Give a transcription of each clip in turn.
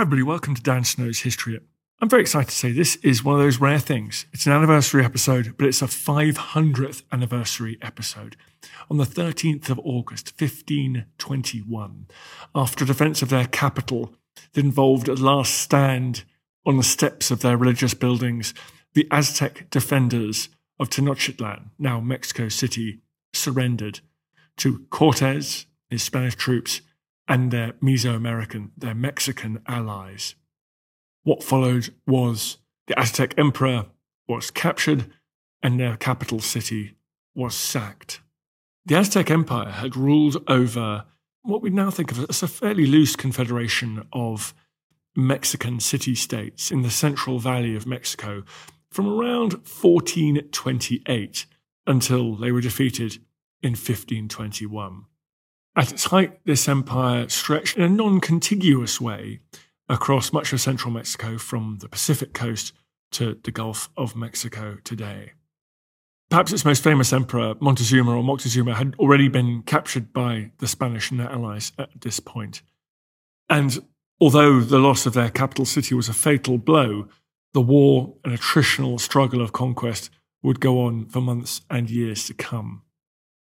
Hi, everybody. Welcome to Dan Snow's History. I'm very excited to say this is one of those rare things. It's an anniversary episode, but it's a 500th anniversary episode. On the 13th of August, 1521, after a defense of their capital that involved a last stand on the steps of their religious buildings, the Aztec defenders of Tenochtitlan, now Mexico City, surrendered to Cortez, his Spanish troops, and their Mesoamerican, their Mexican allies. What followed was the Aztec emperor was captured and their capital city was sacked. The Aztec Empire had ruled over what we now think of as a fairly loose confederation of Mexican city states in the central valley of Mexico from around 1428 until they were defeated in 1521. At its height, this empire stretched in a non contiguous way across much of central Mexico from the Pacific coast to the Gulf of Mexico today. Perhaps its most famous emperor, Montezuma or Moctezuma, had already been captured by the Spanish and their allies at this point. And although the loss of their capital city was a fatal blow, the war and attritional struggle of conquest would go on for months and years to come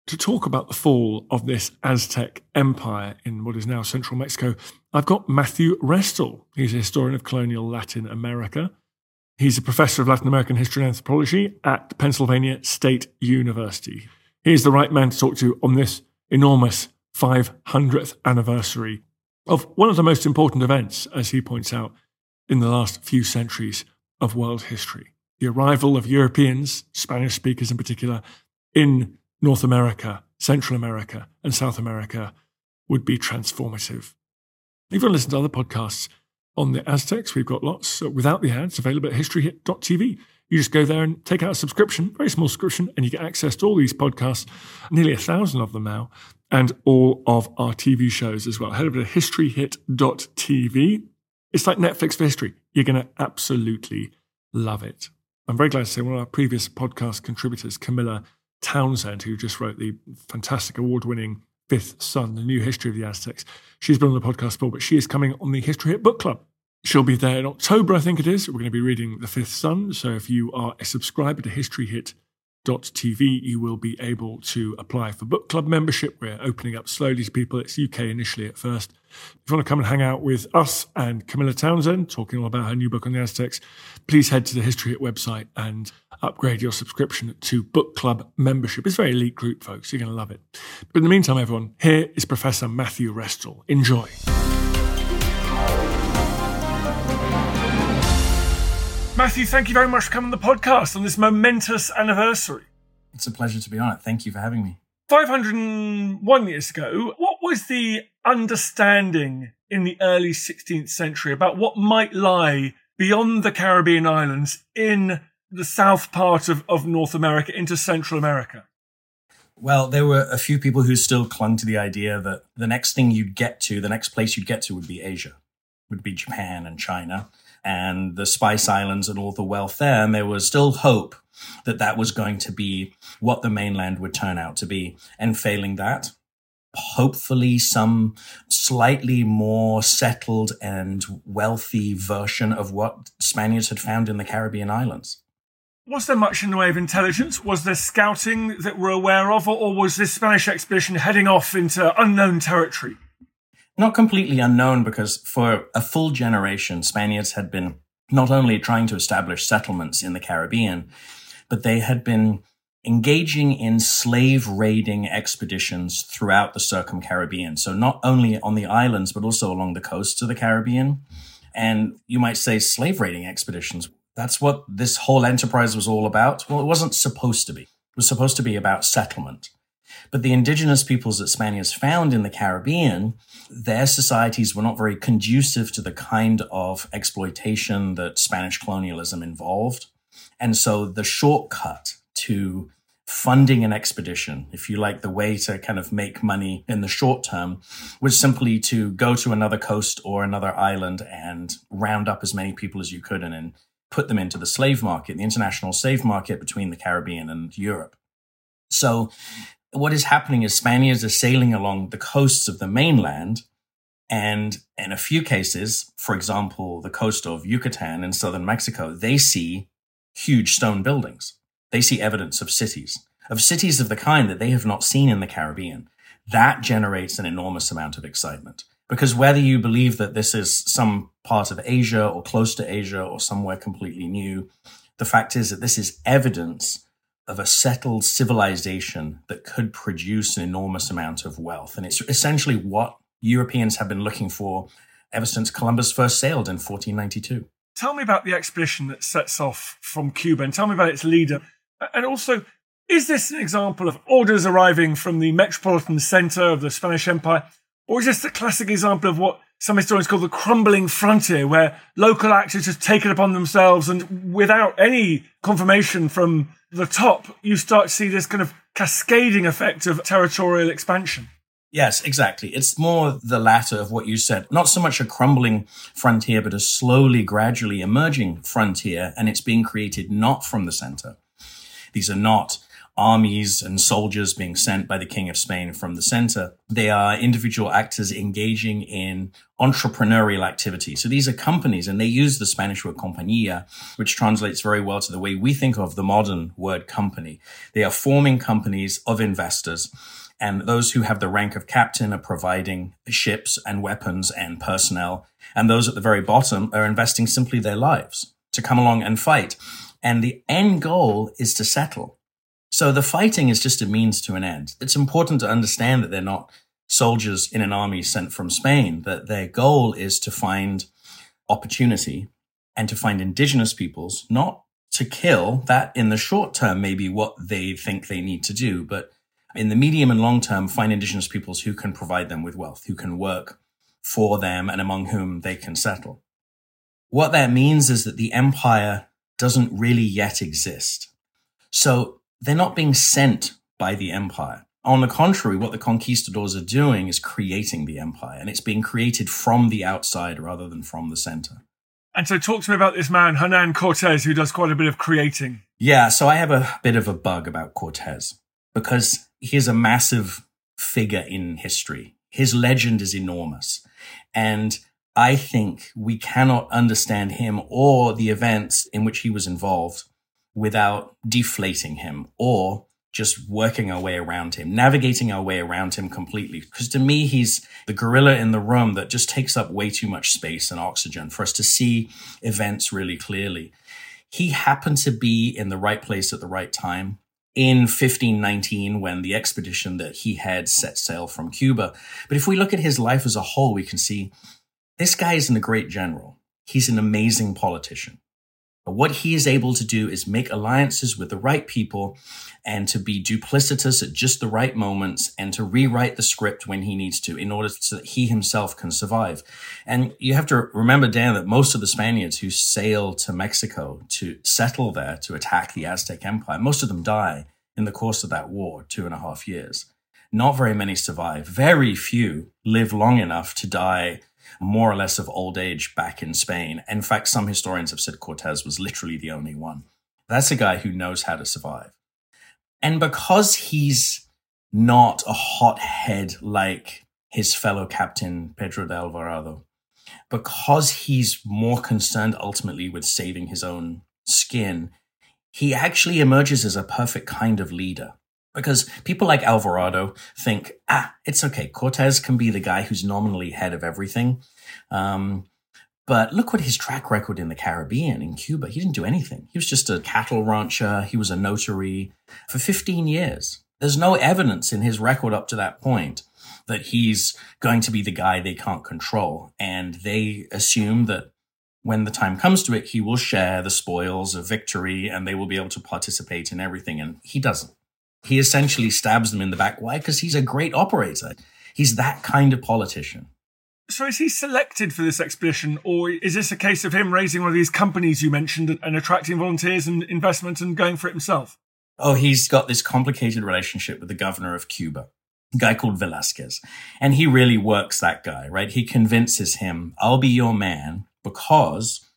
to talk about the fall of this Aztec empire in what is now central Mexico, I've got Matthew Restall. He's a historian of colonial Latin America. He's a professor of Latin American history and anthropology at Pennsylvania State University. He's the right man to talk to on this enormous 500th anniversary of one of the most important events, as he points out, in the last few centuries of world history. The arrival of Europeans, Spanish speakers in particular, in North America, Central America, and South America would be transformative. If you want to listen to other podcasts on the Aztecs, we've got lots uh, without the ads available at historyhit.tv. You just go there and take out a subscription, very small subscription, and you get access to all these podcasts, nearly a thousand of them now, and all of our TV shows as well. Head over to historyhit.tv. It's like Netflix for history. You're going to absolutely love it. I'm very glad to say one of our previous podcast contributors, Camilla Townsend, who just wrote the fantastic award winning Fifth Sun, the new history of the Aztecs. She's been on the podcast before, but she is coming on the History Hit Book Club. She'll be there in October, I think it is. We're going to be reading The Fifth Sun. So if you are a subscriber to History Hit TV, you will be able to apply for book club membership. We're opening up slowly to people. It's UK initially at first. If you want to come and hang out with us and Camilla Townsend, talking all about her new book on the Aztecs, please head to the History Hit website and upgrade your subscription to book club membership. It's a very elite group, folks. You're going to love it. But in the meantime, everyone, here is Professor Matthew Restall. Enjoy. Matthew, thank you very much for coming on the podcast on this momentous anniversary. It's a pleasure to be on it. Thank you for having me. 501 years ago, what was the understanding in the early 16th century about what might lie beyond the Caribbean islands in the south part of, of North America into Central America? Well, there were a few people who still clung to the idea that the next thing you'd get to, the next place you'd get to would be Asia, would be Japan and China and the Spice Islands and all the wealth there. And there was still hope that that was going to be what the mainland would turn out to be. And failing that, hopefully some slightly more settled and wealthy version of what Spaniards had found in the Caribbean islands. Was there much in the way of intelligence? Was there scouting that we're aware of, or was this Spanish expedition heading off into unknown territory? Not completely unknown because for a full generation, Spaniards had been not only trying to establish settlements in the Caribbean, but they had been engaging in slave raiding expeditions throughout the circum-Caribbean. So not only on the islands, but also along the coasts of the Caribbean. And you might say slave raiding expeditions. That's what this whole enterprise was all about. Well, it wasn't supposed to be. It was supposed to be about settlement. But the indigenous peoples that Spaniards found in the Caribbean, their societies were not very conducive to the kind of exploitation that Spanish colonialism involved. And so the shortcut to funding an expedition, if you like, the way to kind of make money in the short term was simply to go to another coast or another island and round up as many people as you could and then put them into the slave market, the international slave market between the Caribbean and Europe. So what is happening is Spaniards are sailing along the coasts of the mainland. And in a few cases, for example, the coast of Yucatan in southern Mexico, they see huge stone buildings. They see evidence of cities, of cities of the kind that they have not seen in the Caribbean. That generates an enormous amount of excitement. Because whether you believe that this is some part of Asia or close to Asia or somewhere completely new, the fact is that this is evidence of a settled civilization that could produce an enormous amount of wealth. And it's essentially what Europeans have been looking for ever since Columbus first sailed in 1492. Tell me about the expedition that sets off from Cuba and tell me about its leader. And also, is this an example of orders arriving from the metropolitan center of the Spanish Empire? Or is this a classic example of what some historians call the crumbling frontier, where local actors just take it upon themselves and without any confirmation from the top, you start to see this kind of cascading effect of territorial expansion? Yes, exactly. It's more the latter of what you said. Not so much a crumbling frontier, but a slowly, gradually emerging frontier, and it's being created not from the center. These are not armies and soldiers being sent by the King of Spain from the center. They are individual actors engaging in entrepreneurial activity. So these are companies and they use the Spanish word compañía, which translates very well to the way we think of the modern word company. They are forming companies of investors. And those who have the rank of captain are providing ships and weapons and personnel. And those at the very bottom are investing simply their lives to come along and fight. And the end goal is to settle. So the fighting is just a means to an end. It's important to understand that they're not soldiers in an army sent from Spain, that their goal is to find opportunity and to find indigenous peoples, not to kill. That in the short term may be what they think they need to do, but in the medium and long term, find indigenous peoples who can provide them with wealth, who can work for them and among whom they can settle. What that means is that the empire doesn't really yet exist. So they're not being sent by the empire. On the contrary, what the conquistadors are doing is creating the empire, and it's being created from the outside rather than from the center. And so, talk to me about this man, Hernan Cortez, who does quite a bit of creating. Yeah, so I have a bit of a bug about Cortez because he's a massive figure in history. His legend is enormous. And I think we cannot understand him or the events in which he was involved without deflating him or just working our way around him, navigating our way around him completely. Because to me, he's the gorilla in the room that just takes up way too much space and oxygen for us to see events really clearly. He happened to be in the right place at the right time in 1519 when the expedition that he had set sail from Cuba. But if we look at his life as a whole, we can see this guy isn't a great general. He's an amazing politician. But what he is able to do is make alliances with the right people and to be duplicitous at just the right moments and to rewrite the script when he needs to in order so that he himself can survive. And you have to remember, Dan, that most of the Spaniards who sail to Mexico to settle there to attack the Aztec Empire, most of them die in the course of that war, two and a half years. Not very many survive. Very few live long enough to die more or less of old age back in Spain. In fact, some historians have said Cortez was literally the only one. That's a guy who knows how to survive. And because he's not a hothead like his fellow captain, Pedro de Alvarado, because he's more concerned ultimately with saving his own skin, he actually emerges as a perfect kind of leader. Because people like Alvarado think, ah, it's okay. Cortez can be the guy who's nominally head of everything. Um, but look what his track record in the Caribbean, in Cuba. He didn't do anything. He was just a cattle rancher. He was a notary for 15 years. There's no evidence in his record up to that point that he's going to be the guy they can't control. And they assume that when the time comes to it, he will share the spoils of victory and they will be able to participate in everything. And he doesn't. He essentially stabs them in the back. Why? Because he's a great operator. He's that kind of politician. So is he selected for this expedition, or is this a case of him raising one of these companies you mentioned and attracting volunteers and investment and going for it himself? Oh, he's got this complicated relationship with the governor of Cuba, a guy called Velasquez. And he really works that guy, right? He convinces him, I'll be your man because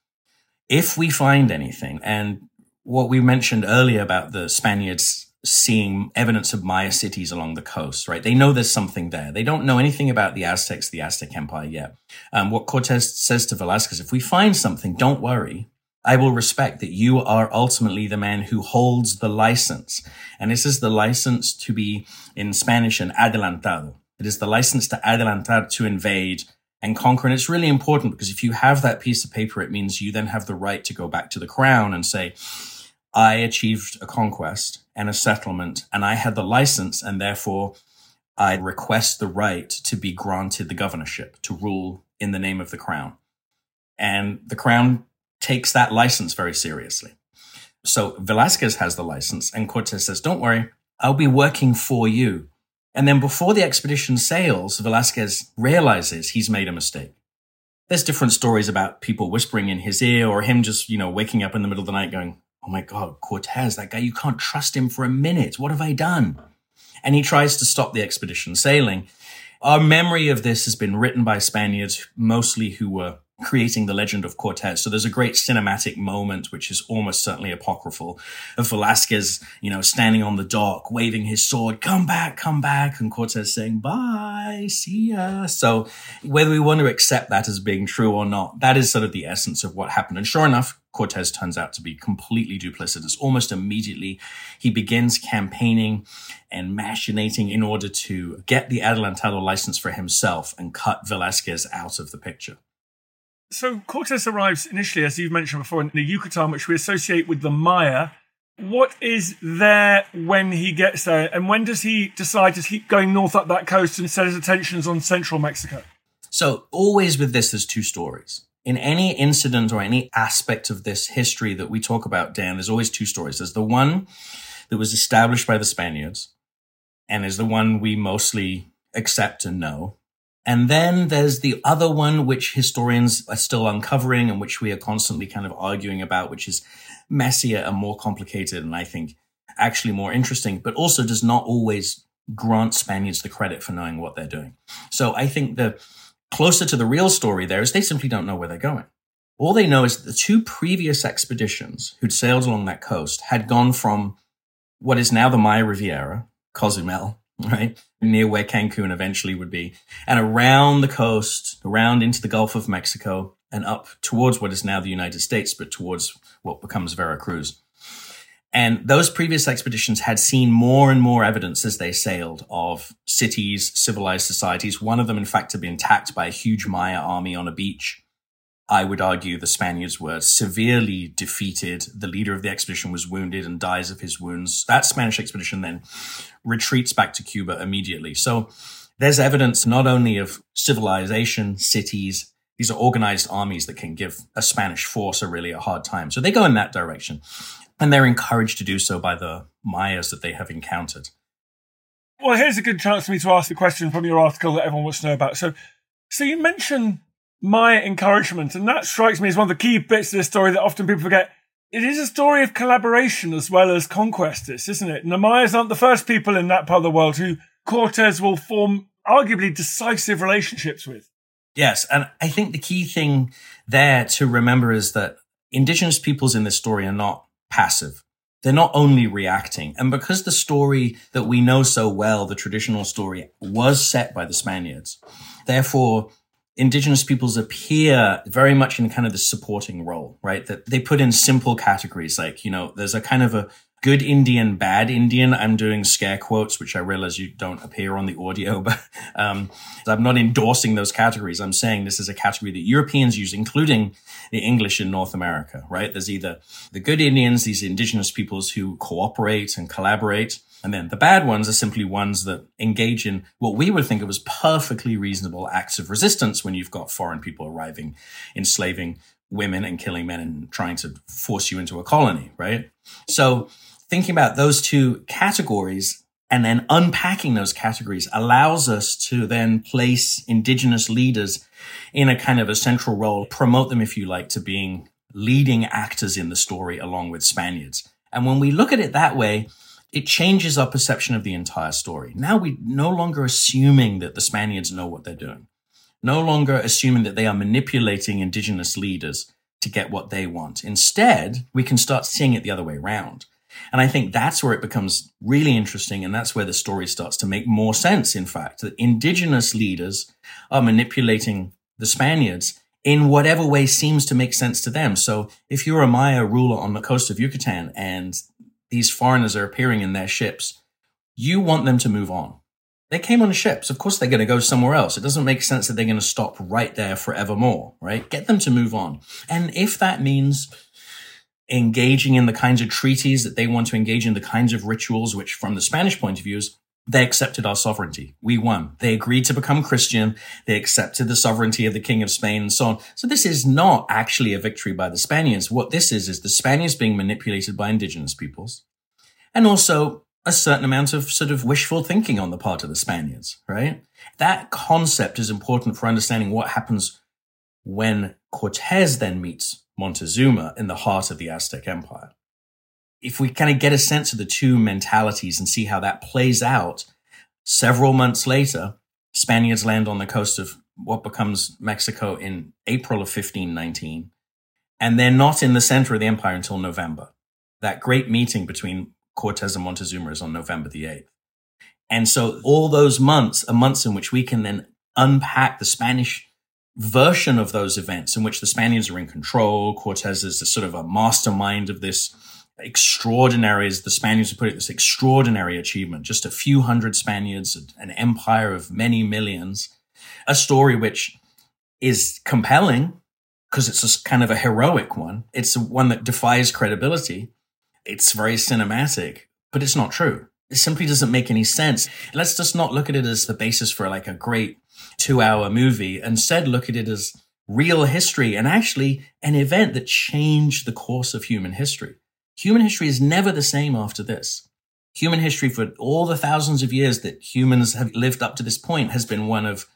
if we find anything, and what we mentioned earlier about the Spaniards seeing evidence of Maya cities along the coast, right? They know there's something there. They don't know anything about the Aztecs, the Aztec Empire yet. Um, what Cortez says to Velasquez, if we find something, don't worry. I will respect that you are ultimately the man who holds the license. And this is the license to be in Spanish an adelantado. It is the license to adelantar, to invade and conquer. And it's really important because if you have that piece of paper, it means you then have the right to go back to the crown and say, I achieved a conquest and a settlement and I had the license and therefore I request the right to be granted the governorship to rule in the name of the crown. And the crown takes that license very seriously. So Velasquez has the license and Cortes says, don't worry, I'll be working for you. And then before the expedition sails, Velasquez realizes he's made a mistake. There's different stories about people whispering in his ear or him just, you know, waking up in the middle of the night going, Oh my God, Cortez, that guy, you can't trust him for a minute. What have I done? And he tries to stop the expedition sailing. Our memory of this has been written by Spaniards, mostly who were creating the legend of Cortez. So there's a great cinematic moment, which is almost certainly apocryphal, of Velasquez, you know, standing on the dock, waving his sword, come back, come back, and Cortez saying, bye, see ya. So whether we want to accept that as being true or not, that is sort of the essence of what happened. And sure enough, Cortez turns out to be completely duplicitous. Almost immediately, he begins campaigning and machinating in order to get the Adelantado license for himself and cut Velasquez out of the picture. So Cortez arrives initially, as you've mentioned before, in the Yucatan, which we associate with the Maya. What is there when he gets there, and when does he decide to keep going north up that coast and set his attentions on central Mexico? So always with this, there's two stories. In any incident or any aspect of this history that we talk about, Dan, there's always two stories. There's the one that was established by the Spaniards, and is the one we mostly accept and know. And then there's the other one, which historians are still uncovering and which we are constantly kind of arguing about, which is messier and more complicated. And I think actually more interesting, but also does not always grant Spaniards the credit for knowing what they're doing. So I think the closer to the real story there is they simply don't know where they're going. All they know is that the two previous expeditions who'd sailed along that coast had gone from what is now the Maya Riviera, Cozumel, right? Near where Cancun eventually would be, and around the coast, around into the Gulf of Mexico, and up towards what is now the United States, but towards what becomes Veracruz. And those previous expeditions had seen more and more evidence as they sailed of cities, civilized societies. One of them, in fact, had been attacked by a huge Maya army on a beach. I would argue the Spaniards were severely defeated. The leader of the expedition was wounded and dies of his wounds. That Spanish expedition then retreats back to Cuba immediately. So there's evidence not only of civilization, cities, these are organized armies that can give a Spanish force a really a hard time. So they go in that direction. And they're encouraged to do so by the Mayas that they have encountered. Well, here's a good chance for me to ask the question from your article that everyone wants to know about. So, so you mentioned Maya encouragement, and that strikes me as one of the key bits of this story that often people forget. It is a story of collaboration as well as conquest, isn't it? And the Mayas aren't the first people in that part of the world who Cortez will form arguably decisive relationships with. Yes, and I think the key thing there to remember is that indigenous peoples in this story are not passive. They're not only reacting. And because the story that we know so well, the traditional story, was set by the Spaniards, therefore indigenous peoples appear very much in kind of the supporting role, right? That they put in simple categories like, you know, there's a kind of a good Indian, bad Indian. I'm doing scare quotes, which I realize you don't appear on the audio, but um, I'm not endorsing those categories. I'm saying this is a category that Europeans use, including the English in North America, right? There's either the good Indians, these indigenous peoples who cooperate and collaborate. And then the bad ones are simply ones that engage in what we would think of as perfectly reasonable acts of resistance when you've got foreign people arriving, enslaving women and killing men and trying to force you into a colony, right? So thinking about those two categories and then unpacking those categories allows us to then place indigenous leaders in a kind of a central role, promote them, if you like, to being leading actors in the story along with Spaniards. And when we look at it that way, it changes our perception of the entire story. Now we're no longer assuming that the Spaniards know what they're doing, no longer assuming that they are manipulating indigenous leaders to get what they want. Instead, we can start seeing it the other way around. And I think that's where it becomes really interesting. And that's where the story starts to make more sense. In fact, that indigenous leaders are manipulating the Spaniards in whatever way seems to make sense to them. So if you're a Maya ruler on the coast of Yucatan and these foreigners are appearing in their ships, you want them to move on. They came on ships. Of course, they're going to go somewhere else. It doesn't make sense that they're going to stop right there forevermore, right? Get them to move on. And if that means engaging in the kinds of treaties that they want to engage in, the kinds of rituals, which from the Spanish point of view is they accepted our sovereignty. We won. They agreed to become Christian. They accepted the sovereignty of the King of Spain and so on. So this is not actually a victory by the Spaniards. What this is, is the Spaniards being manipulated by indigenous peoples and also a certain amount of sort of wishful thinking on the part of the Spaniards, right? That concept is important for understanding what happens when Cortez then meets Montezuma in the heart of the Aztec Empire. If we kind of get a sense of the two mentalities and see how that plays out, several months later, Spaniards land on the coast of what becomes Mexico in April of 1519. And they're not in the center of the empire until November. That great meeting between Cortez and Montezuma is on November the 8th. And so all those months are months in which we can then unpack the Spanish version of those events in which the Spaniards are in control. Cortez is sort of a mastermind of this extraordinary, as the Spaniards would put it, this extraordinary achievement. Just a few hundred Spaniards, an empire of many millions, a story which is compelling because it's kind of a heroic one. It's one that defies credibility. It's very cinematic, but it's not true. It simply doesn't make any sense. Let's just not look at it as the basis for like a great two hour movie. Instead, look at it as real history and actually an event that changed the course of human history. Human history is never the same after this. Human history for all the thousands of years that humans have lived up to this point has been one of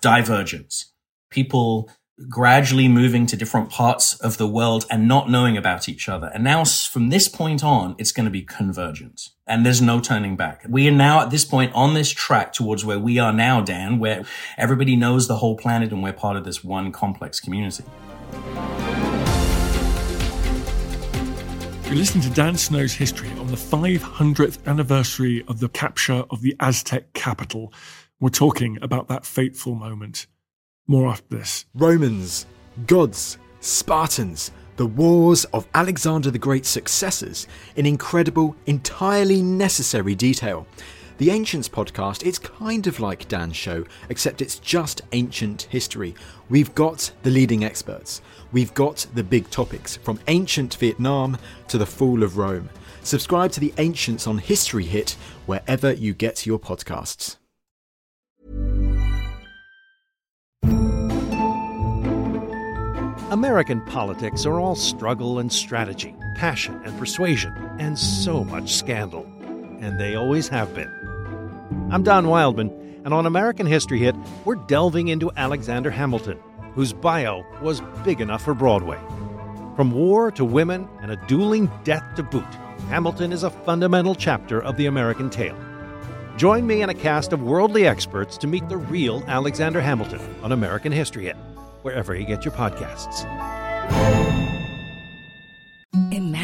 divergence. People gradually moving to different parts of the world and not knowing about each other. And now from this point on, it's going to be convergence and there's no turning back. We are now at this point on this track towards where we are now, Dan, where everybody knows the whole planet and we're part of this one complex community. You're listening to Dan Snow's history on the 500th anniversary of the capture of the Aztec capital. We're talking about that fateful moment. More after this. Romans, gods, Spartans, the wars of Alexander the Great's successors in incredible, entirely necessary detail. The Ancients podcast, it's kind of like Dan's show, except it's just ancient history. We've got the leading experts. We've got the big topics, from ancient Vietnam to the fall of Rome. Subscribe to the Ancients on History Hit wherever you get your podcasts. American politics are all struggle and strategy, passion and persuasion, and so much scandal. And they always have been. I'm Don Wildman, and on American History Hit, we're delving into Alexander Hamilton, whose bio was big enough for Broadway. From war to women and a dueling death to boot, Hamilton is a fundamental chapter of the American tale. Join me and a cast of worldly experts to meet the real Alexander Hamilton on American History Hit wherever you get your podcasts. Imagine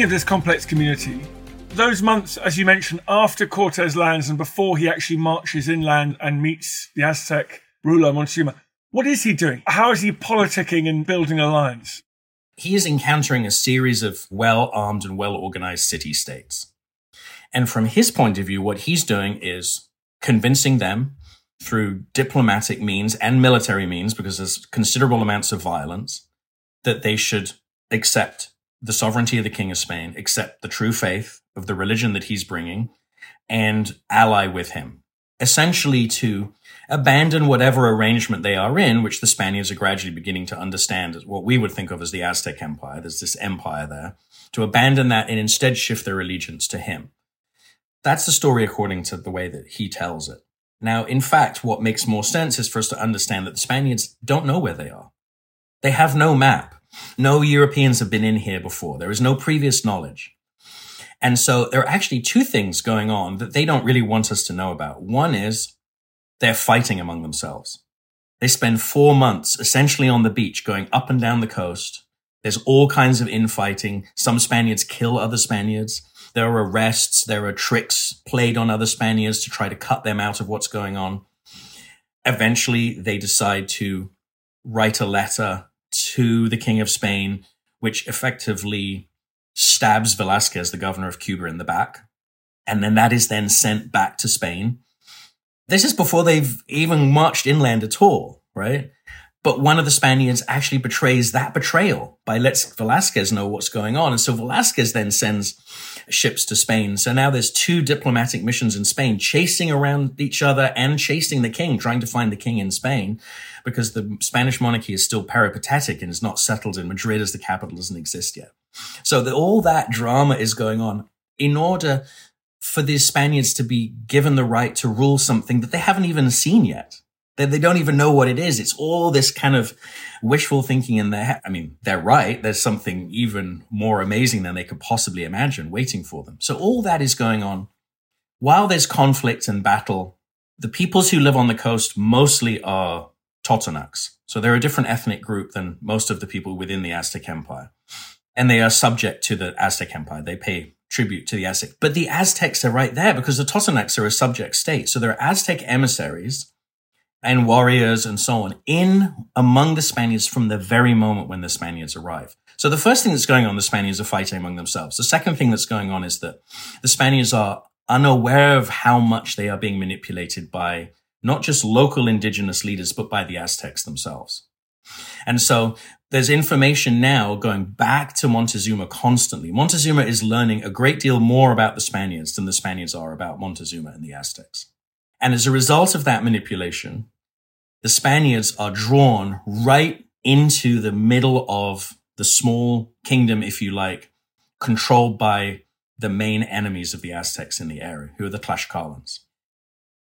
Speaking of this complex community, those months, as you mentioned, after Cortez lands and before he actually marches inland and meets the Aztec ruler Montezuma, what is he doing? How is he politicking and building alliance? He is encountering a series of well armed and well organized city states. And from his point of view, what he's doing is convincing them through diplomatic means and military means, because there's considerable amounts of violence, that they should accept the sovereignty of the King of Spain, accept the true faith of the religion that he's bringing, and ally with him. Essentially, to abandon whatever arrangement they are in, which the Spaniards are gradually beginning to understand as what we would think of as the Aztec Empire. There's this empire there. To abandon that and instead shift their allegiance to him. That's the story according to the way that he tells it. Now, in fact, what makes more sense is for us to understand that the Spaniards don't know where they are. They have no map. No Europeans have been in here before. There is no previous knowledge. And so there are actually two things going on that they don't really want us to know about. One is they're fighting among themselves. They spend four months essentially on the beach going up and down the coast. There's all kinds of infighting. Some Spaniards kill other Spaniards. There are arrests. There are tricks played on other Spaniards to try to cut them out of what's going on. Eventually, they decide to write a letter to the King of Spain, which effectively stabs Velasquez, the governor of Cuba, in the back. And then that is then sent back to Spain. This is before they've even marched inland at all, right? But one of the Spaniards actually betrays that betrayal by lets Velasquez know what's going on. And so Velasquez then sends ships to Spain. So now there's two diplomatic missions in Spain chasing around each other and chasing the king, trying to find the king in Spain because the Spanish monarchy is still peripatetic and is not settled in Madrid as the capital doesn't exist yet. So the, all that drama is going on in order for the Spaniards to be given the right to rule something that they haven't even seen yet. They, they don't even know what it is. It's all this kind of wishful thinking in their head. I mean, they're right. There's something even more amazing than they could possibly imagine waiting for them. So all that is going on. While there's conflict and battle, the peoples who live on the coast mostly are Totonacs. So they're a different ethnic group than most of the people within the Aztec Empire. And they are subject to the Aztec Empire. They pay tribute to the Aztec. But the Aztecs are right there because the Totonacs are a subject state. So there are Aztec emissaries and warriors and so on in among the Spaniards from the very moment when the Spaniards arrive. So the first thing that's going on, the Spaniards are fighting among themselves. The second thing that's going on is that the Spaniards are unaware of how much they are being manipulated by not just local indigenous leaders, but by the Aztecs themselves. And so there's information now going back to Montezuma constantly. Montezuma is learning a great deal more about the Spaniards than the Spaniards are about Montezuma and the Aztecs. And as a result of that manipulation, the Spaniards are drawn right into the middle of the small kingdom, if you like, controlled by the main enemies of the Aztecs in the area, who are the Tlaxcalans.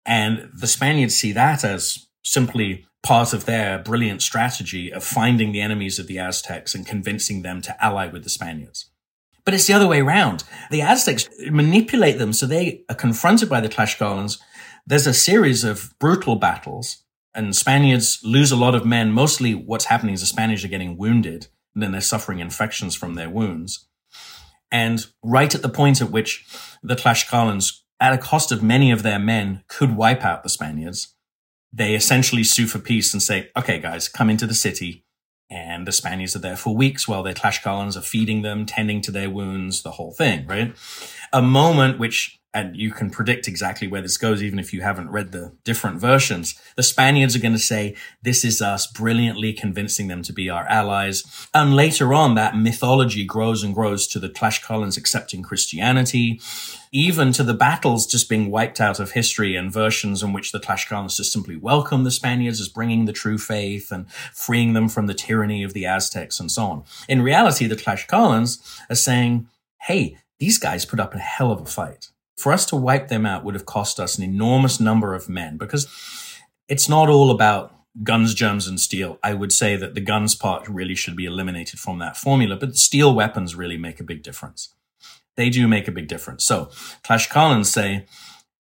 And the Spaniards see that as simply part of their brilliant strategy of finding the enemies of the Aztecs and convincing them to ally with the Spaniards. But it's the other way around. The Aztecs manipulate them so they are confronted by the Tlaxcalans there's a series of brutal battles and Spaniards lose a lot of men. Mostly what's happening is the Spanish are getting wounded and then they're suffering infections from their wounds. And right at the point at which the Tlaxcalans, at a cost of many of their men, could wipe out the Spaniards, they essentially sue for peace and say, okay, guys, come into the city. And the Spaniards are there for weeks while the Tlaxcalans are feeding them, tending to their wounds, the whole thing, right? A moment which and you can predict exactly where this goes, even if you haven't read the different versions. The Spaniards are going to say, this is us brilliantly convincing them to be our allies. And later on, that mythology grows and grows to the Tlaxcalans accepting Christianity, even to the battles just being wiped out of history and versions in which the Tlaxcalans just simply welcome the Spaniards as bringing the true faith and freeing them from the tyranny of the Aztecs and so on. In reality, the Tlaxcalans are saying, hey, these guys put up a hell of a fight for us to wipe them out would have cost us an enormous number of men because it's not all about guns, germs, and steel. I would say that the guns part really should be eliminated from that formula, but steel weapons really make a big difference. They do make a big difference. So Tlaxcalans say,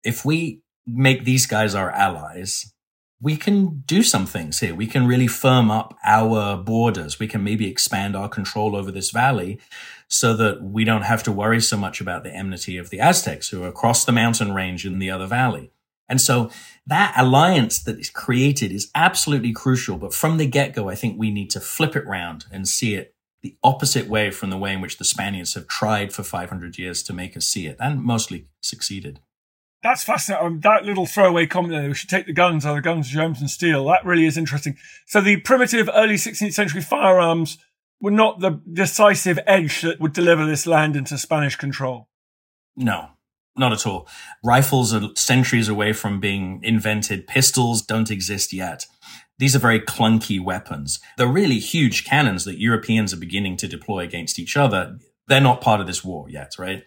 if we make these guys our allies, we can do some things here. We can really firm up our borders. We can maybe expand our control over this valley so that we don't have to worry so much about the enmity of the Aztecs who are across the mountain range in the other valley. And so that alliance that is created is absolutely crucial. But from the get go, I think we need to flip it round and see it the opposite way from the way in which the Spaniards have tried for 500 years to make us see it and mostly succeeded. That's fascinating. Um, that little throwaway comment there, we should take the guns, are the guns, germs and steel. That really is interesting. So the primitive early 16th century firearms were not the decisive edge that would deliver this land into Spanish control. No, not at all. Rifles are centuries away from being invented. Pistols don't exist yet. These are very clunky weapons. They're really huge cannons that Europeans are beginning to deploy against each other. They're not part of this war yet, right?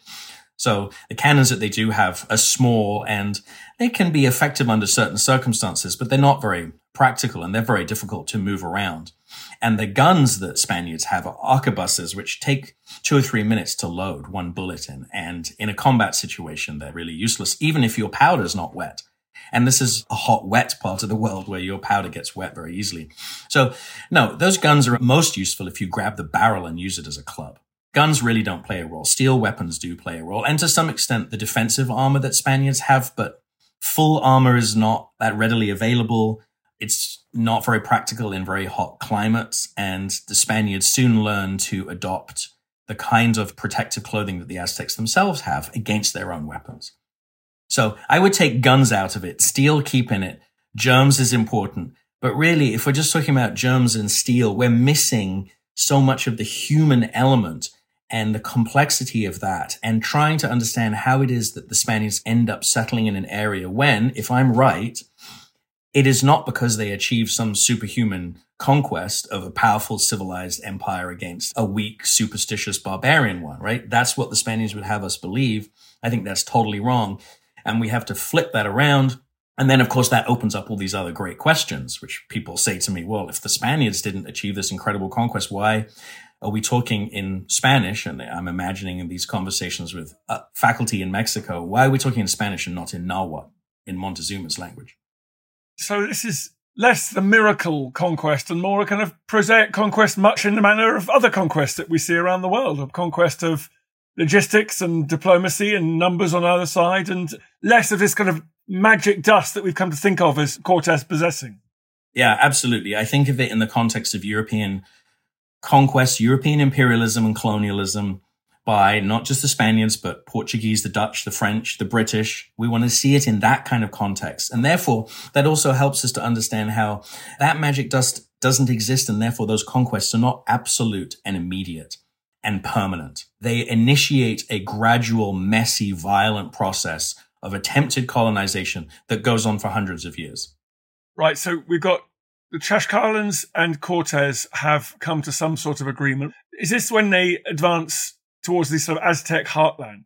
So the cannons that they do have are small and they can be effective under certain circumstances, but they're not very practical and they're very difficult to move around. And the guns that Spaniards have are arquebuses, which take two or three minutes to load one bullet in. And in a combat situation, they're really useless, even if your powder's not wet. And this is a hot, wet part of the world where your powder gets wet very easily. So no, those guns are most useful if you grab the barrel and use it as a club. Guns really don't play a role. Steel weapons do play a role. And to some extent, the defensive armor that Spaniards have, but full armor is not that readily available. It's not very practical in very hot climates. And the Spaniards soon learn to adopt the kind of protective clothing that the Aztecs themselves have against their own weapons. So I would take guns out of it, steel keep in it. Germs is important. But really, if we're just talking about germs and steel, we're missing so much of the human element and the complexity of that and trying to understand how it is that the Spaniards end up settling in an area when, if I'm right, it is not because they achieve some superhuman conquest of a powerful civilized empire against a weak, superstitious barbarian one, right? That's what the Spaniards would have us believe. I think that's totally wrong. And we have to flip that around. And then, of course, that opens up all these other great questions, which people say to me, well, if the Spaniards didn't achieve this incredible conquest, why are we talking in Spanish? And I'm imagining these conversations with uh, faculty in Mexico, why are we talking in Spanish and not in Nahuatl, in Montezuma's language? So this is less the miracle conquest and more a kind of prosaic conquest, much in the manner of other conquests that we see around the world, a conquest of logistics and diplomacy and numbers on either side, and less of this kind of magic dust that we've come to think of as Cortes possessing. Yeah, absolutely. I think of it in the context of European conquest, European imperialism and colonialism by not just the Spaniards, but Portuguese, the Dutch, the French, the British. We want to see it in that kind of context. And therefore, that also helps us to understand how that magic dust doesn't exist. And therefore, those conquests are not absolute and immediate and permanent. They initiate a gradual, messy, violent process of attempted colonization that goes on for hundreds of years. Right. So we've got the Tlaxcalans and Cortes have come to some sort of agreement. Is this when they advance towards the sort of Aztec heartland?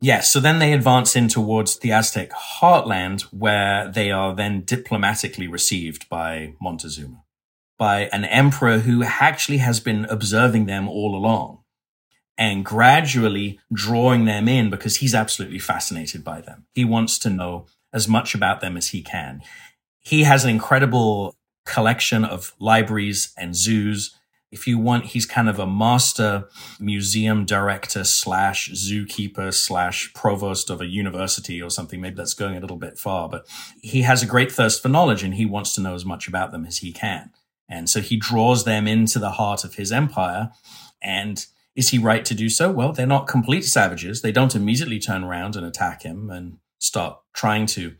Yes. So then they advance in towards the Aztec heartland where they are then diplomatically received by Montezuma, by an emperor who actually has been observing them all along and gradually drawing them in because he's absolutely fascinated by them. He wants to know as much about them as he can. He has an incredible collection of libraries and zoos. If you want, he's kind of a master museum director slash zookeeper slash provost of a university or something. Maybe that's going a little bit far, but he has a great thirst for knowledge and he wants to know as much about them as he can. And so he draws them into the heart of his empire. And is he right to do so? Well, they're not complete savages. They don't immediately turn around and attack him and start trying to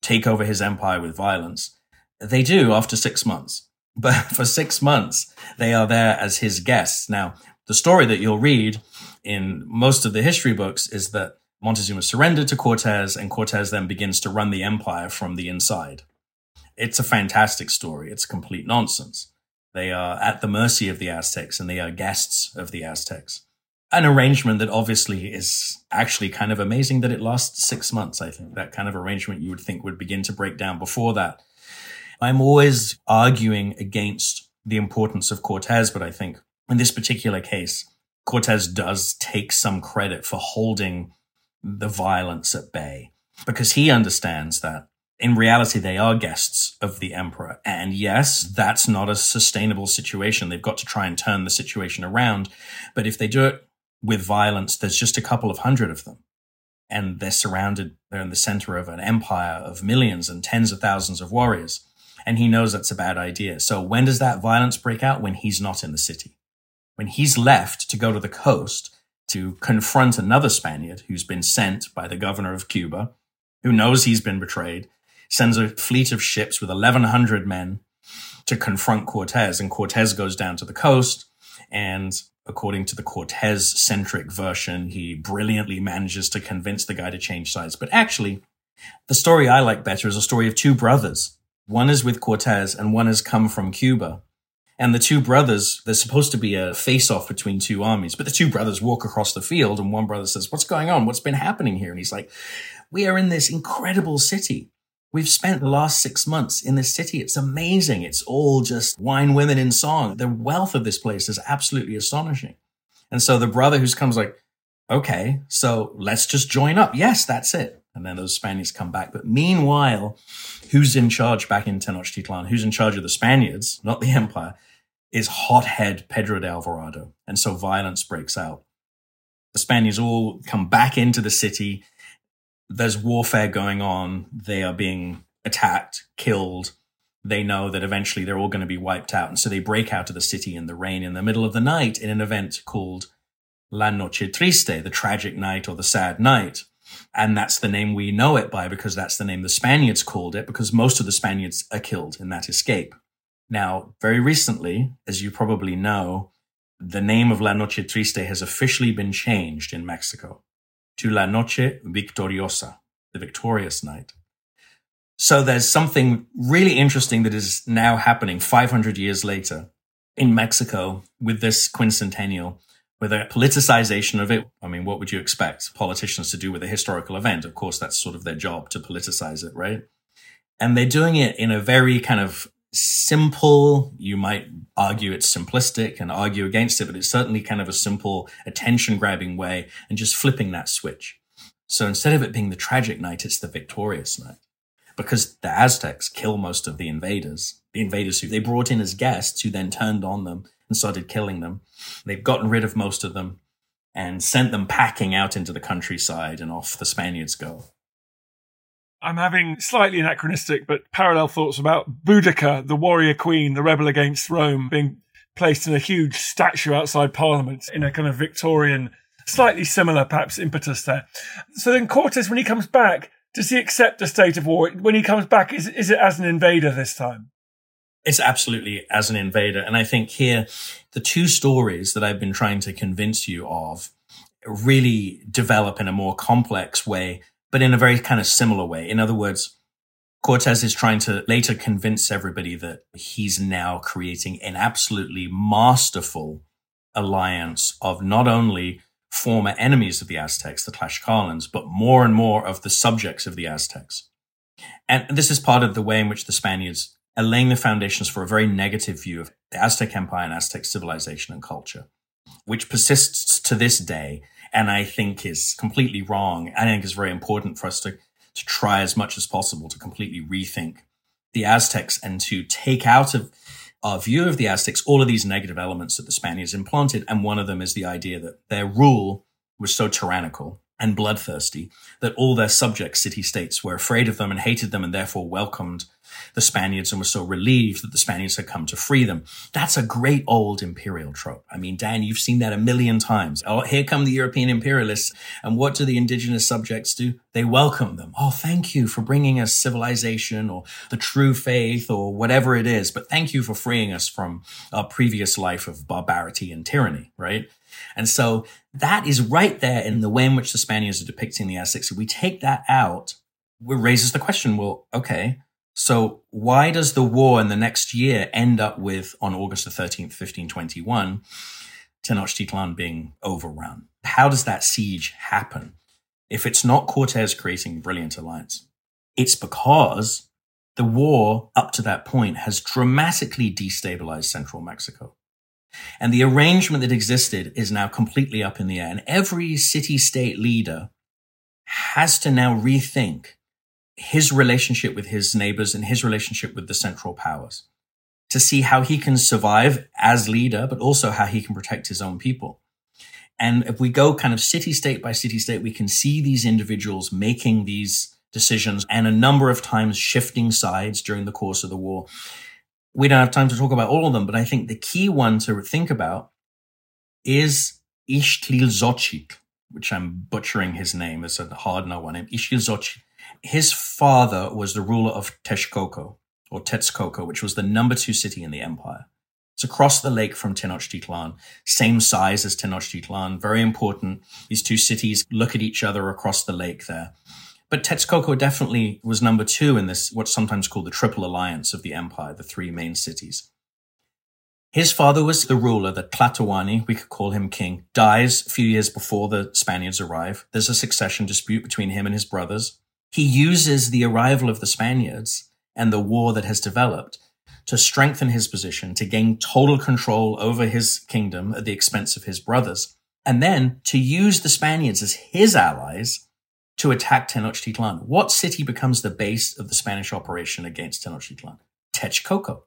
take over his empire with violence. They do after six months. But for six months, they are there as his guests. Now, the story that you'll read in most of the history books is that Montezuma surrendered to Cortez and Cortez then begins to run the empire from the inside. It's a fantastic story. It's complete nonsense. They are at the mercy of the Aztecs and they are guests of the Aztecs. An arrangement that obviously is actually kind of amazing that it lasts six months. I think that kind of arrangement you would think would begin to break down before that. I'm always arguing against the importance of Cortez, but I think in this particular case, Cortez does take some credit for holding the violence at bay because he understands that in reality, they are guests of the emperor. And yes, that's not a sustainable situation. They've got to try and turn the situation around. But if they do it with violence, there's just a couple of hundred of them. And they're surrounded, they're in the center of an empire of millions and tens of thousands of warriors. And he knows that's a bad idea. So when does that violence break out? When he's not in the city. When he's left to go to the coast to confront another Spaniard who's been sent by the governor of Cuba, who knows he's been betrayed, sends a fleet of ships with 1,100 men to confront Cortez. And Cortez goes down to the coast. And according to the Cortez centric version, he brilliantly manages to convince the guy to change sides. But actually, the story I like better is a story of two brothers. One is with Cortez and one has come from Cuba. And the two brothers, there's supposed to be a face off between two armies, but the two brothers walk across the field and one brother says, what's going on? What's been happening here? And he's like, we are in this incredible city. We've spent the last six months in this city. It's amazing. It's all just wine, women, and song. The wealth of this place is absolutely astonishing. And so the brother who's comes like, okay, so let's just join up. Yes, that's it. And then those Spaniards come back. But meanwhile, who's in charge back in Tenochtitlan? Who's in charge of the Spaniards, not the empire, is hothead Pedro de Alvarado. And so violence breaks out. The Spaniards all come back into the city there's warfare going on. They are being attacked, killed. They know that eventually they're all going to be wiped out. And so they break out of the city in the rain in the middle of the night in an event called La Noche Triste, the tragic night or the sad night. And that's the name we know it by because that's the name the Spaniards called it because most of the Spaniards are killed in that escape. Now, very recently, as you probably know, the name of La Noche Triste has officially been changed in Mexico to La Noche Victoriosa, the victorious night. So there's something really interesting that is now happening 500 years later in Mexico with this quincentennial, with a politicization of it. I mean, what would you expect politicians to do with a historical event? Of course, that's sort of their job to politicize it, right? And they're doing it in a very kind of simple. You might argue it's simplistic and argue against it, but it's certainly kind of a simple attention grabbing way and just flipping that switch. So instead of it being the tragic night, it's the victorious night because the Aztecs kill most of the invaders, the invaders who they brought in as guests who then turned on them and started killing them. They've gotten rid of most of them and sent them packing out into the countryside and off the Spaniards go. I'm having slightly anachronistic but parallel thoughts about Boudica, the warrior queen, the rebel against Rome, being placed in a huge statue outside Parliament in a kind of Victorian, slightly similar perhaps impetus there. So then Cortes, when he comes back, does he accept a state of war? When he comes back, is, is it as an invader this time? It's absolutely as an invader. And I think here, the two stories that I've been trying to convince you of really develop in a more complex way but in a very kind of similar way. In other words, Cortez is trying to later convince everybody that he's now creating an absolutely masterful alliance of not only former enemies of the Aztecs, the Tlaxcalans, but more and more of the subjects of the Aztecs. And this is part of the way in which the Spaniards are laying the foundations for a very negative view of the Aztec Empire and Aztec civilization and culture, which persists to this day and I think is completely wrong. I think it's very important for us to, to try as much as possible to completely rethink the Aztecs and to take out of our view of the Aztecs all of these negative elements that the Spaniards implanted. And one of them is the idea that their rule was so tyrannical and bloodthirsty that all their subject city states were afraid of them and hated them and therefore welcomed the Spaniards and were so relieved that the Spaniards had come to free them. That's a great old imperial trope. I mean, Dan, you've seen that a million times. Oh, here come the European imperialists. And what do the indigenous subjects do? They welcome them. Oh, thank you for bringing us civilization or the true faith or whatever it is. But thank you for freeing us from our previous life of barbarity and tyranny, right? And so that is right there in the way in which the Spaniards are depicting the Aztecs. If we take that out, it raises the question, well, okay, so why does the war in the next year end up with, on August the 13th, 1521, Tenochtitlan being overrun? How does that siege happen? If it's not Cortez creating brilliant alliance, it's because the war up to that point has dramatically destabilized central Mexico. And the arrangement that existed is now completely up in the air. And every city state leader has to now rethink his relationship with his neighbors and his relationship with the central powers to see how he can survive as leader, but also how he can protect his own people. And if we go kind of city state by city state, we can see these individuals making these decisions and a number of times shifting sides during the course of the war. We don't have time to talk about all of them, but I think the key one to think about is Ixtlilxochitl, which I'm butchering his name. It's a hard no one name. Ixtlilxochitl. His father was the ruler of Texcoco or Texcoco, which was the number two city in the empire. It's across the lake from Tenochtitlan, same size as Tenochtitlan, very important. These two cities look at each other across the lake there. But Texcoco definitely was number two in this, what's sometimes called the Triple Alliance of the empire, the three main cities. His father was the ruler, the Tlatoani, we could call him king, dies a few years before the Spaniards arrive. There's a succession dispute between him and his brothers. He uses the arrival of the Spaniards and the war that has developed to strengthen his position, to gain total control over his kingdom at the expense of his brothers, and then to use the Spaniards as his allies to attack Tenochtitlan. What city becomes the base of the Spanish operation against Tenochtitlan? Texcoco.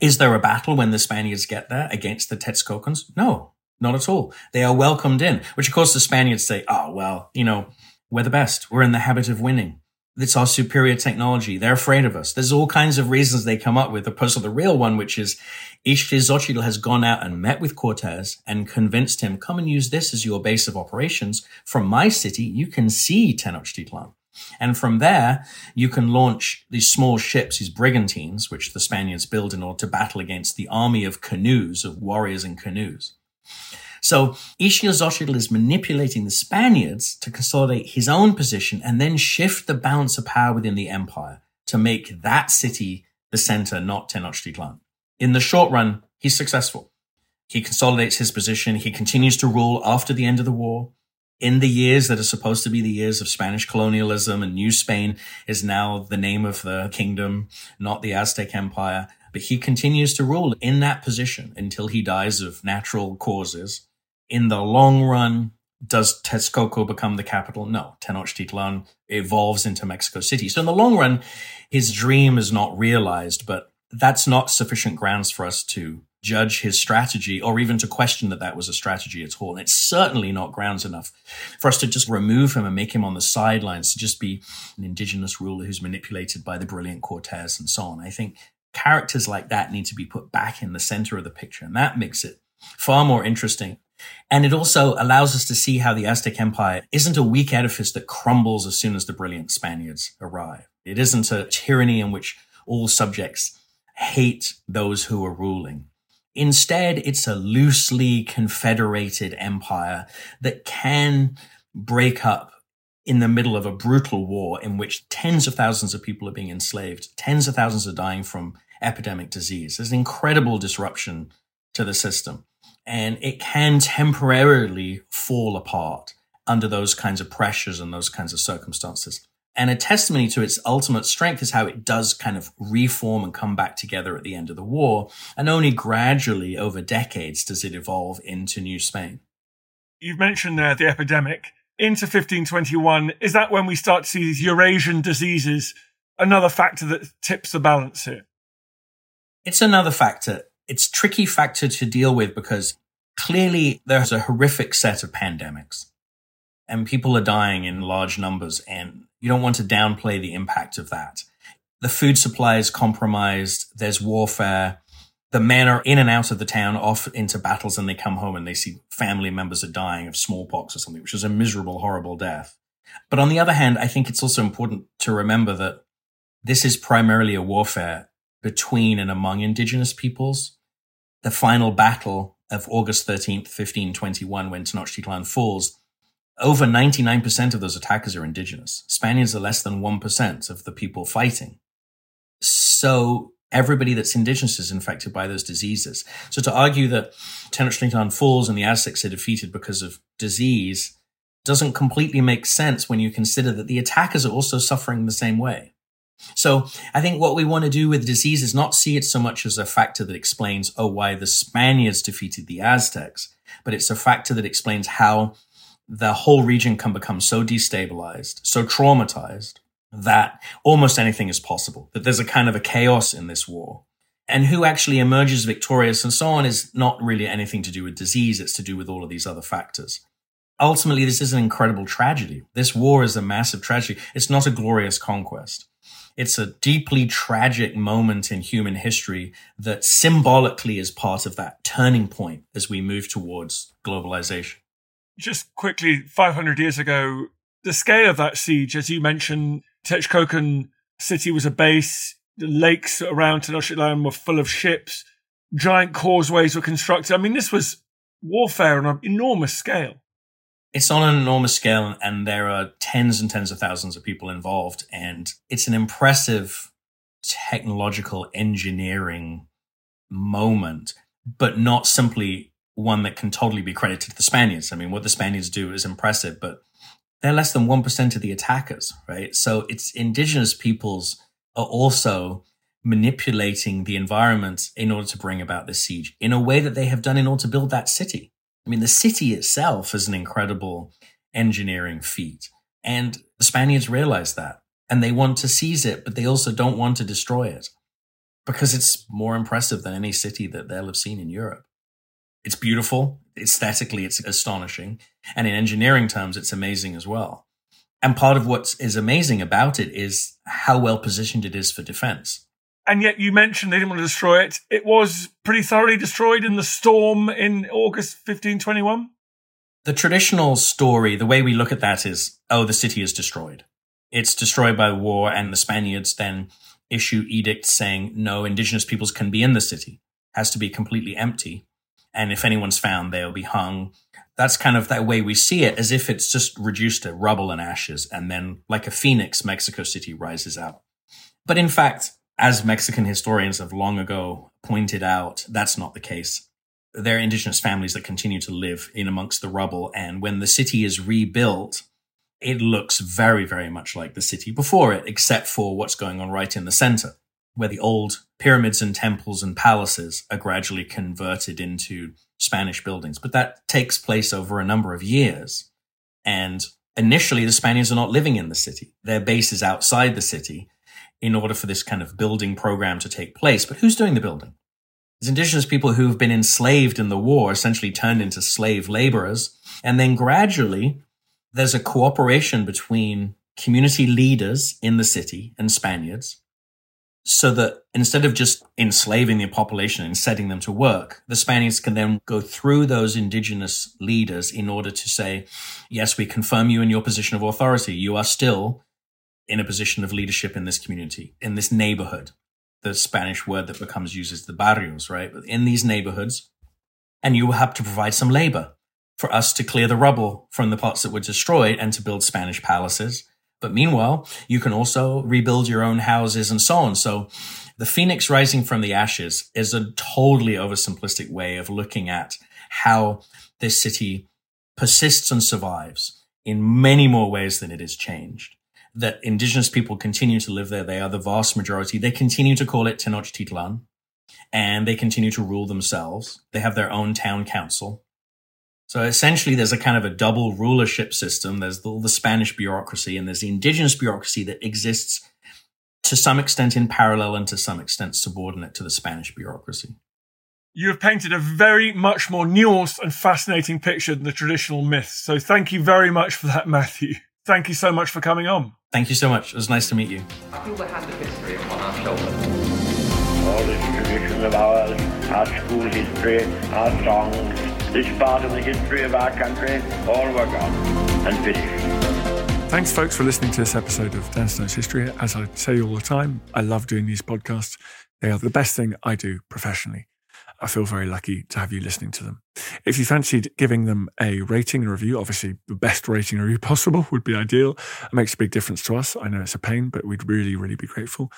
Is there a battle when the Spaniards get there against the Texcocans? No, not at all. They are welcomed in, which of course the Spaniards say, oh, well, you know, we're the best. We're in the habit of winning. It's our superior technology. They're afraid of us. There's all kinds of reasons they come up with, opposed to the real one, which is Ixtlilxochitl has gone out and met with Cortez and convinced him, come and use this as your base of operations. From my city, you can see Tenochtitlan. And from there, you can launch these small ships, these brigantines, which the Spaniards build in order to battle against the army of canoes, of warriors in canoes. So Ixtlilxochitl is manipulating the Spaniards to consolidate his own position and then shift the balance of power within the empire to make that city the center, not Tenochtitlan. In the short run, he's successful. He consolidates his position. He continues to rule after the end of the war. In the years that are supposed to be the years of Spanish colonialism and New Spain is now the name of the kingdom, not the Aztec Empire. But he continues to rule in that position until he dies of natural causes in the long run, does Texcoco become the capital? No, Tenochtitlan evolves into Mexico City. So in the long run, his dream is not realized, but that's not sufficient grounds for us to judge his strategy or even to question that that was a strategy at all. And it's certainly not grounds enough for us to just remove him and make him on the sidelines to just be an indigenous ruler who's manipulated by the brilliant Cortez and so on. I think characters like that need to be put back in the center of the picture. And that makes it far more interesting and it also allows us to see how the Aztec Empire isn't a weak edifice that crumbles as soon as the brilliant Spaniards arrive. It isn't a tyranny in which all subjects hate those who are ruling. Instead, it's a loosely confederated empire that can break up in the middle of a brutal war in which tens of thousands of people are being enslaved, tens of thousands are dying from epidemic disease. There's an incredible disruption to the system and it can temporarily fall apart under those kinds of pressures and those kinds of circumstances. And a testimony to its ultimate strength is how it does kind of reform and come back together at the end of the war. And only gradually over decades does it evolve into New Spain. You've mentioned there the epidemic. Into 1521, is that when we start to see these Eurasian diseases? Another factor that tips the balance here? It's another factor it's tricky factor to deal with because clearly there's a horrific set of pandemics and people are dying in large numbers and you don't want to downplay the impact of that. The food supply is compromised. There's warfare. The men are in and out of the town, off into battles, and they come home and they see family members are dying of smallpox or something, which is a miserable, horrible death. But on the other hand, I think it's also important to remember that this is primarily a warfare between and among indigenous peoples the final battle of August 13th, 1521, when Tenochtitlan falls, over 99% of those attackers are indigenous. Spaniards are less than 1% of the people fighting. So everybody that's indigenous is infected by those diseases. So to argue that Tenochtitlan falls and the Aztecs are defeated because of disease doesn't completely make sense when you consider that the attackers are also suffering the same way. So I think what we want to do with disease is not see it so much as a factor that explains, oh, why the Spaniards defeated the Aztecs, but it's a factor that explains how the whole region can become so destabilized, so traumatized that almost anything is possible, that there's a kind of a chaos in this war. And who actually emerges victorious and so on is not really anything to do with disease. It's to do with all of these other factors. Ultimately, this is an incredible tragedy. This war is a massive tragedy. It's not a glorious conquest. It's a deeply tragic moment in human history that symbolically is part of that turning point as we move towards globalization. Just quickly, 500 years ago, the scale of that siege, as you mentioned, Texcoco city was a base. The lakes around Tenochtitlan were full of ships. Giant causeways were constructed. I mean, this was warfare on an enormous scale. It's on an enormous scale, and there are tens and tens of thousands of people involved. And it's an impressive technological engineering moment, but not simply one that can totally be credited to the Spaniards. I mean, what the Spaniards do is impressive, but they're less than 1% of the attackers, right? So it's indigenous peoples are also manipulating the environment in order to bring about this siege in a way that they have done in order to build that city. I mean, the city itself is an incredible engineering feat. And the Spaniards realize that and they want to seize it, but they also don't want to destroy it because it's more impressive than any city that they'll have seen in Europe. It's beautiful. Aesthetically, it's astonishing. And in engineering terms, it's amazing as well. And part of what is amazing about it is how well positioned it is for defense. And yet you mentioned they didn't want to destroy it. It was pretty thoroughly destroyed in the storm in August 1521. The traditional story, the way we look at that is, oh, the city is destroyed. It's destroyed by war and the Spaniards then issue edicts saying, no, indigenous peoples can be in the city. It has to be completely empty. And if anyone's found, they'll be hung. That's kind of that way we see it, as if it's just reduced to rubble and ashes. And then, like a phoenix, Mexico City rises out. But in fact, as Mexican historians have long ago pointed out, that's not the case. There are indigenous families that continue to live in amongst the rubble. And when the city is rebuilt, it looks very, very much like the city before it, except for what's going on right in the center where the old pyramids and temples and palaces are gradually converted into Spanish buildings. But that takes place over a number of years. And initially, the Spaniards are not living in the city. Their base is outside the city in order for this kind of building program to take place. But who's doing the building? It's indigenous people who've been enslaved in the war, essentially turned into slave laborers. And then gradually, there's a cooperation between community leaders in the city and Spaniards so that instead of just enslaving the population and setting them to work, the Spaniards can then go through those indigenous leaders in order to say, yes, we confirm you in your position of authority. You are still in a position of leadership in this community, in this neighborhood. The Spanish word that becomes used is the barrios, right? But in these neighborhoods, and you will have to provide some labor for us to clear the rubble from the parts that were destroyed and to build Spanish palaces but meanwhile, you can also rebuild your own houses and so on. So the phoenix rising from the ashes is a totally oversimplistic way of looking at how this city persists and survives in many more ways than it has changed. That indigenous people continue to live there. They are the vast majority. They continue to call it Tenochtitlan and they continue to rule themselves. They have their own town council. So essentially, there's a kind of a double rulership system. There's all the Spanish bureaucracy and there's the indigenous bureaucracy that exists to some extent in parallel and to some extent subordinate to the Spanish bureaucracy. You have painted a very much more nuanced and fascinating picture than the traditional myths. So thank you very much for that, Matthew. Thank you so much for coming on. Thank you so much. It was nice to meet you. I feel the hand of history upon our shoulders. All this tradition of ours, our school history, our songs, this part of the history of our country, all were gone and finished. Thanks, folks, for listening to this episode of Dan Snow's History. As I say all the time, I love doing these podcasts. They are the best thing I do professionally. I feel very lucky to have you listening to them. If you fancied giving them a rating and review, obviously the best rating and review possible would be ideal. It makes a big difference to us. I know it's a pain, but we'd really, really be grateful.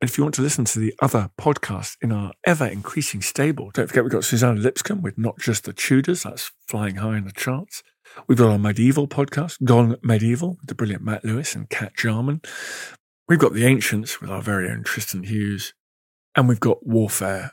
And if you want to listen to the other podcasts in our ever increasing stable, don't forget we've got Suzannah Lipscomb with Not Just the Tudors, that's flying high in the charts. We've got our medieval podcast, Gone Medieval, with the brilliant Matt Lewis and Kat Jarman. We've got The Ancients with our very own Tristan Hughes. And we've got Warfare